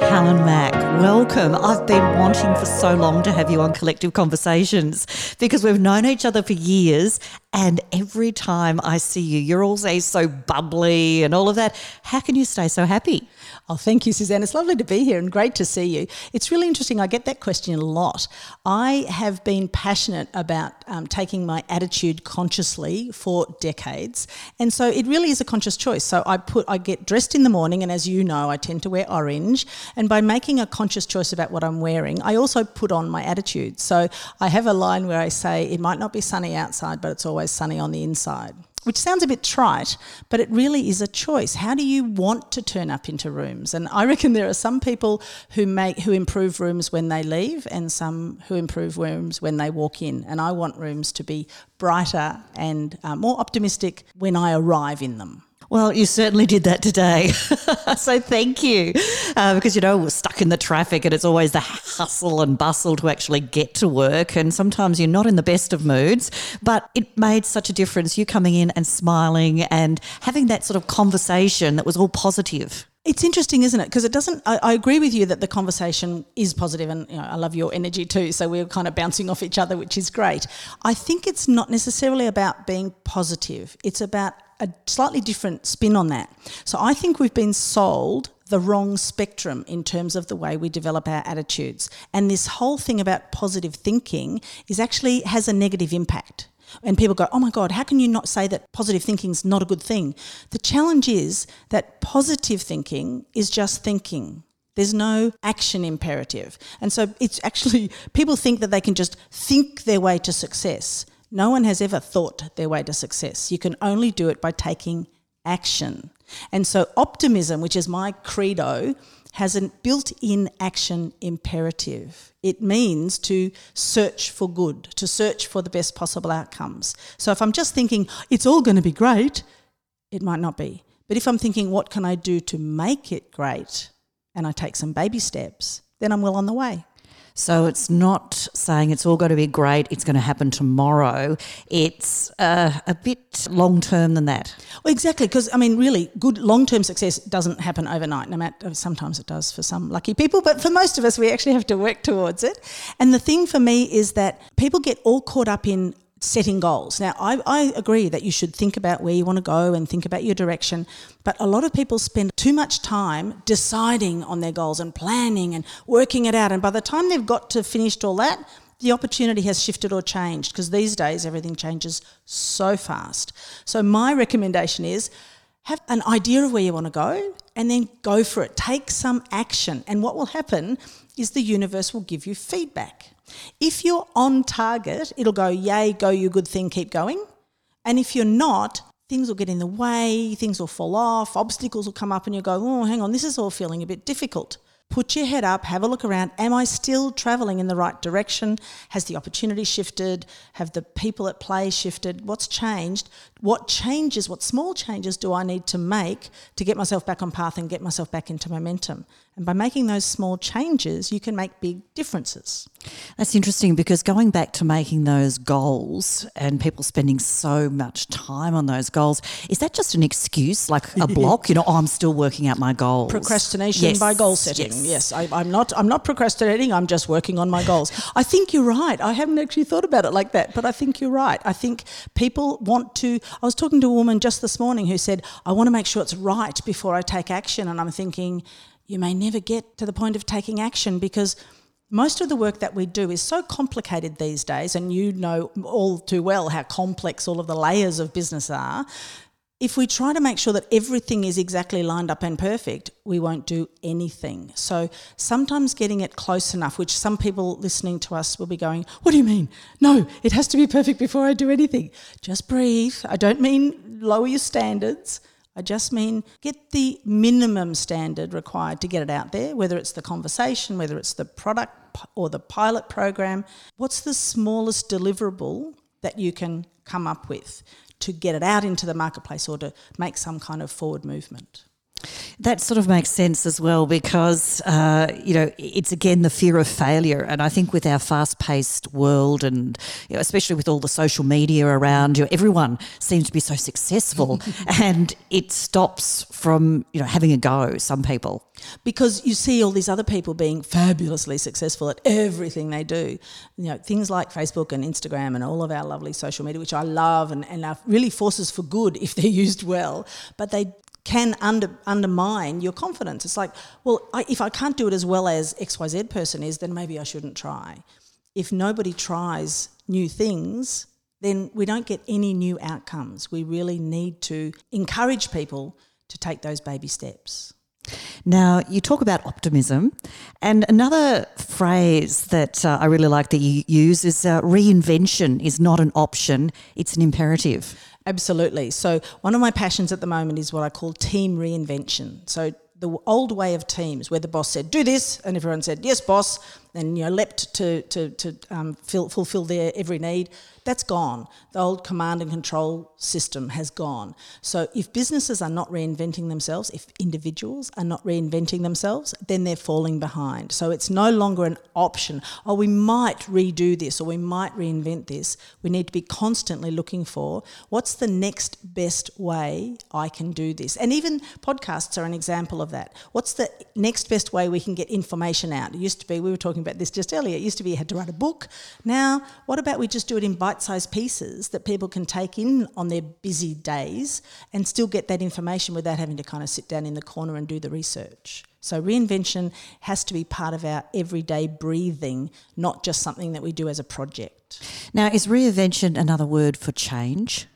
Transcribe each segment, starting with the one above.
Helen Mac, welcome. I've been wanting for so long to have you on Collective Conversations because we've known each other for years. And every time I see you, you're always so bubbly and all of that. How can you stay so happy? Oh, thank you, Suzanne. It's lovely to be here and great to see you. It's really interesting. I get that question a lot. I have been passionate about um, taking my attitude consciously for decades, and so it really is a conscious choice. So I put, I get dressed in the morning, and as you know, I tend to wear orange. And by making a conscious choice about what I'm wearing, I also put on my attitude. So I have a line where I say, "It might not be sunny outside, but it's always sunny on the inside." which sounds a bit trite, but it really is a choice. How do you want to turn up into rooms? And I reckon there are some people who make who improve rooms when they leave, and some who improve rooms when they walk in. And I want rooms to be brighter and uh, more optimistic when I arrive in them. Well, you certainly did that today. so thank you. Uh, because, you know, we're stuck in the traffic and it's always the hustle and bustle to actually get to work. And sometimes you're not in the best of moods, but it made such a difference. You coming in and smiling and having that sort of conversation that was all positive. It's interesting, isn't it? Because it doesn't. I, I, agree with you that the conversation is positive, and you know, I love your energy too. So we're kind of bouncing off each other, which is great. I think it's not necessarily about being positive. It's about a slightly different spin on that. So I think we've been sold the wrong spectrum in terms of the way we develop our attitudes. And this whole thing about positive thinking is actually has a negative impact. And people go, oh my God, how can you not say that positive thinking is not a good thing? The challenge is that positive thinking is just thinking. There's no action imperative. And so it's actually, people think that they can just think their way to success. No one has ever thought their way to success. You can only do it by taking action. And so, optimism, which is my credo, has a built in action imperative. It means to search for good, to search for the best possible outcomes. So, if I'm just thinking it's all going to be great, it might not be. But if I'm thinking, what can I do to make it great? And I take some baby steps, then I'm well on the way. So it's not saying it's all going to be great, it's going to happen tomorrow. It's uh, a bit long term than that. Well, exactly, because I mean, really, good long term success doesn't happen overnight. No matter sometimes it does for some lucky people, but for most of us, we actually have to work towards it. And the thing for me is that people get all caught up in setting goals. Now, I, I, agree that you should think about where you want to go and think about your direction, but a lot of people spend too much time deciding on their goals and planning and working it out. And by the time they've got to finished all that, the opportunity has shifted or changed because these days everything changes so fast. So, my recommendation is have an idea of where you want to go and then go for it. Take some action. And what will happen is the universe will give you feedback. If you're on target, it'll go, yay, go, you good thing, keep going. And if you're not, things will get in the way, things will fall off, obstacles will come up, and you'll go, oh, hang on, this is all feeling a bit difficult. Put your head up, have a look around. Am I still traveling in the right direction? Has the opportunity shifted? Have the people at play shifted? What's changed? What changes, what small changes do I need to make to get myself back on path and get myself back into momentum? And by making those small changes, you can make big differences. That's interesting because going back to making those goals and people spending so much time on those goals, is that just an excuse, like a block? you know, oh, I'm still working out my goals. Procrastination yes. by goal setting. Yes, yes I, am not. I'm not procrastinating. I'm just working on my goals. I think you're right. I haven't actually thought about it like that, but I think you're right. I think people want to. I was talking to a woman just this morning who said, "I want to make sure it's right before I take action," and I'm thinking, you may never get to the point of taking action because most of the work that we do is so complicated these days, and you know all too well how complex all of the layers of business are. If we try to make sure that everything is exactly lined up and perfect, we won't do anything. So sometimes getting it close enough, which some people listening to us will be going, What do you mean? No, it has to be perfect before I do anything. Just breathe. I don't mean lower your standards. I just mean get the minimum standard required to get it out there, whether it's the conversation, whether it's the product or the pilot program. What's the smallest deliverable that you can come up with to get it out into the marketplace or to make some kind of forward movement? That sort of makes sense as well because, uh, you know, it's again the fear of failure. And I think with our fast paced world and you know, especially with all the social media around you, know, everyone seems to be so successful and it stops from, you know, having a go, some people. Because you see all these other people being fabulously successful at everything they do. You know, things like Facebook and Instagram and all of our lovely social media, which I love and, and are really forces for good if they're used well. But they can under, undermine your confidence. It's like, well, I, if I can't do it as well as XYZ person is, then maybe I shouldn't try. If nobody tries new things, then we don't get any new outcomes. We really need to encourage people to take those baby steps. Now, you talk about optimism, and another phrase that uh, I really like that you use is uh, reinvention is not an option, it's an imperative. Absolutely. So, one of my passions at the moment is what I call team reinvention. So, the old way of teams where the boss said, do this, and everyone said, yes, boss, and you know, leapt to, to, to um, fill, fulfill their every need that's gone. The old command and control system has gone. So if businesses are not reinventing themselves, if individuals are not reinventing themselves, then they're falling behind. So it's no longer an option. Oh, we might redo this or we might reinvent this. We need to be constantly looking for what's the next best way I can do this. And even podcasts are an example of that. What's the next best way we can get information out? It used to be, we were talking about this just earlier, it used to be you had to write a book. Now, what about we just do it in bite sized pieces that people can take in on their busy days and still get that information without having to kind of sit down in the corner and do the research. So, reinvention has to be part of our everyday breathing, not just something that we do as a project. Now, is reinvention another word for change?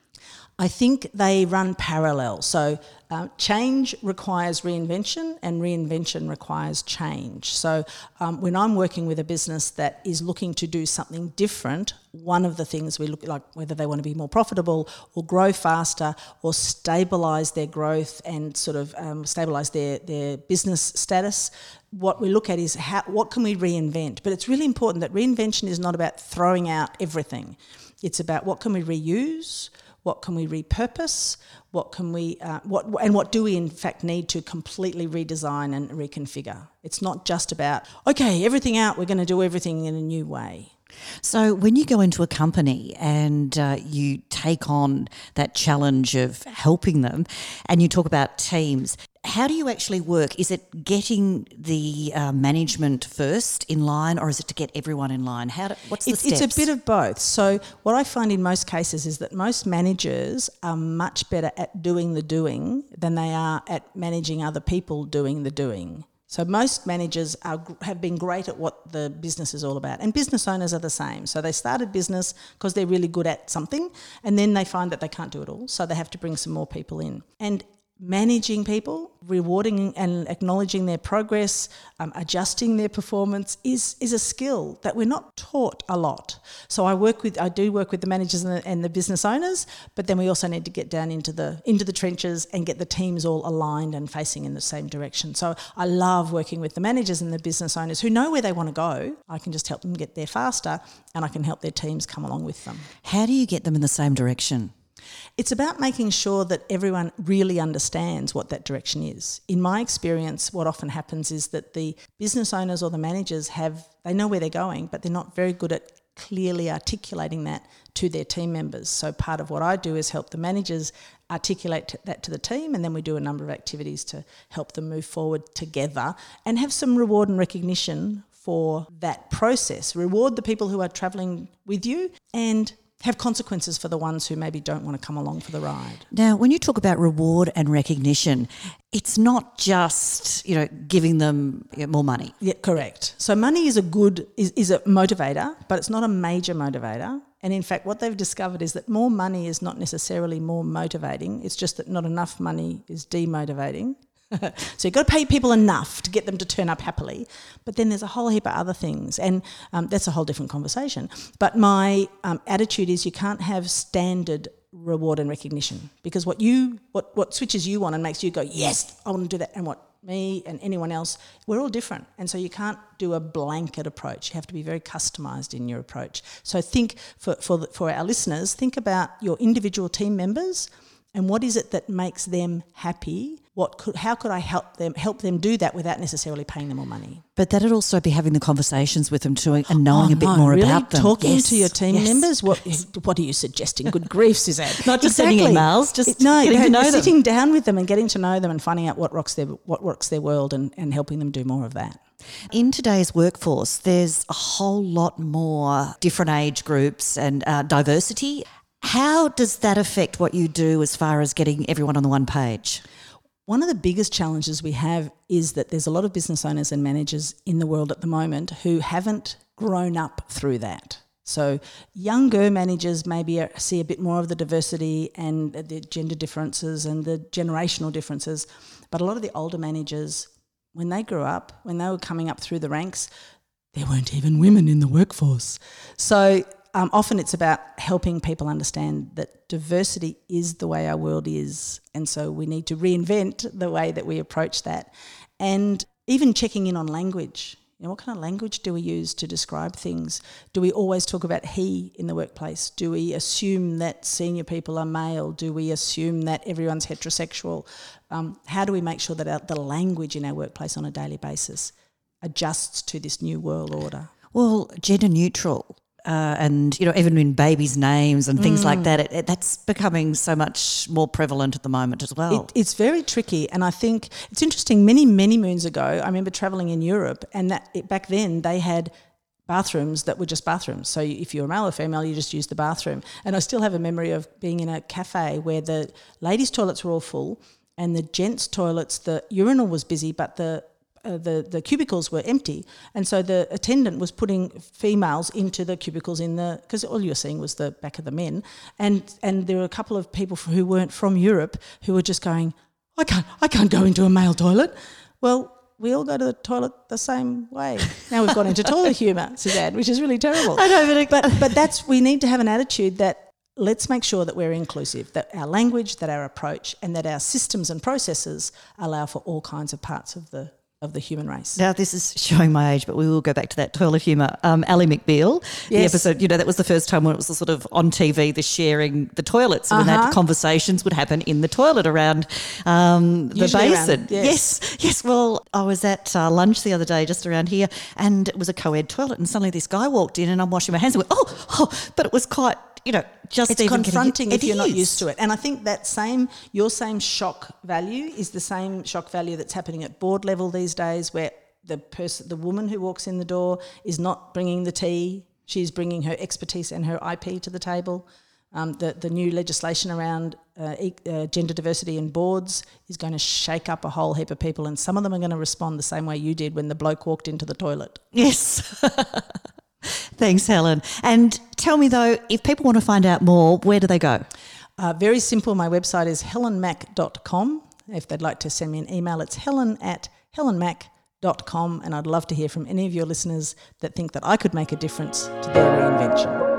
I think they run parallel. So, uh, change requires reinvention, and reinvention requires change. So, um, when I'm working with a business that is looking to do something different, one of the things we look at like whether they want to be more profitable or grow faster or stabilize their growth and sort of um, stabilize their, their business status. What we look at is how, what can we reinvent? But it's really important that reinvention is not about throwing out everything. It's about what can we reuse, what can we repurpose? What can we, uh, what, and what do we in fact need to completely redesign and reconfigure? It's not just about, okay, everything out, we're going to do everything in a new way. So, when you go into a company and uh, you take on that challenge of helping them, and you talk about teams, how do you actually work? Is it getting the uh, management first in line, or is it to get everyone in line? How? Do, what's the it's, steps? It's a bit of both. So what I find in most cases is that most managers are much better at doing the doing than they are at managing other people doing the doing. So most managers are, have been great at what the business is all about, and business owners are the same. So they started business because they're really good at something, and then they find that they can't do it all, so they have to bring some more people in. And managing people, rewarding and acknowledging their progress, um, adjusting their performance is is a skill that we're not taught a lot. So I work with I do work with the managers and the, and the business owners, but then we also need to get down into the into the trenches and get the teams all aligned and facing in the same direction. So I love working with the managers and the business owners who know where they want to go. I can just help them get there faster, and I can help their teams come along with them. How do you get them in the same direction? It's about making sure that everyone really understands what that direction is. In my experience, what often happens is that the business owners or the managers have, they know where they're going, but they're not very good at clearly articulating that to their team members. So part of what I do is help the managers articulate that to the team, and then we do a number of activities to help them move forward together and have some reward and recognition for that process. Reward the people who are traveling with you and have consequences for the ones who maybe don't want to come along for the ride. Now, when you talk about reward and recognition, it's not just you know giving them more money. Yeah, correct. So money is a good is, is a motivator, but it's not a major motivator. And in fact, what they've discovered is that more money is not necessarily more motivating. It's just that not enough money is demotivating. so you've got to pay people enough to get them to turn up happily. But then there's a whole heap of other things, and um, that's a whole different conversation. But my um, attitude is you can't have standard reward and recognition because what you what what switches you on and makes you go yes I want to do that and what me and anyone else we're all different and so you can't do a blanket approach you have to be very customized in your approach so think for for for our listeners think about your individual team members and what is it that makes them happy? What could, how could I help them help them do that without necessarily paying them more money? But that'd also be having the conversations with them too and knowing Oh, a bit no, more really? about them. Talking Yes, to your team yes. members. What what are you suggesting? Good grief, Suzanne. Not just sending emails, just no, getting to know them. sitting down with them and getting to know them and finding out what rocks their what works their world and, and helping them do more of that. In today's workforce, there's a whole lot more different age groups and uh, diversity. How does that affect what you do as far as getting everyone on the one page? One of the biggest challenges we have is that there's a lot of business owners and managers in the world at the moment who haven't grown up through that. So younger managers maybe see a bit more of the diversity and the gender differences and the generational differences, but a lot of the older managers, when they grew up, when they were coming up through the ranks, there weren't even women in the workforce. So um, often it's about helping people understand that diversity is the way our world is. And so we need to reinvent the way that we approach that. And even checking in on language. You know, what kind of language do we use to describe things? Do we always talk about he in the workplace? Do we assume that senior people are male? Do we assume that everyone's heterosexual? Um, how do we make sure that our, the language in our workplace on a daily basis adjusts to this new world order? Well, gender neutral. Uh, and you know, even in babies' names and things like that, it, it, that's becoming so much more prevalent at the moment as well. It, it's very tricky, and I think it's interesting. Many, many moons ago, I remember traveling in Europe, and that it, back then they had bathrooms that were just bathrooms. So if you're a male or female, you just use the bathroom. And I still have a memory of being in a cafe where the ladies' toilets were all full, and the gents' toilets, the urinal was busy, but the uh, the the cubicles were empty, and so the attendant was putting females into the cubicles in the because all you were seeing was the back of the men, and and there were a couple of people who weren't from Europe who were just going, I can't I can't go into a male toilet. Well, we all go to the toilet the same way. Now we've gone into toilet humour, Suzanne, which is really terrible. I know, but it- but but that's we need to have an attitude that let's make sure that we're inclusive, that our language, that our approach, and that our systems and processes allow for all kinds of parts of the of the human race. Now, this is showing my age, but we will go back to that toilet humour. Um, Ally McBeal, the episode, you know, that was the first time when it was sort of on TV, the sharing the toilets, and when that Uh-huh. conversations would happen in the toilet around um, the Usually around- basin. yes. yes, yes. Well, I was at uh, lunch the other day just around here, and it was a co ed toilet, and suddenly this guy walked in, and I'm washing my hands, and went, oh, oh, but it was quite, you know, just It's even confronting if you're not used to it. And I think that same your same shock value is the same shock value that's happening at board level these days where the person the woman who walks in the door is not bringing the tea, she's bringing her expertise and her IP to the table. Um, the, the new legislation around uh, e- uh, gender diversity in boards is going to shake up a whole heap of people, and some of them are going to respond the same way you did when the bloke walked into the toilet. Yes. Thanks, Helen. And tell me though, if people want to find out more, where do they go? Uh, very simple. My website is helenmac.com. If they'd like to send me an email, it's helen at helenmac.com. And I'd love to hear from any of your listeners that think that I could make a difference to their reinvention.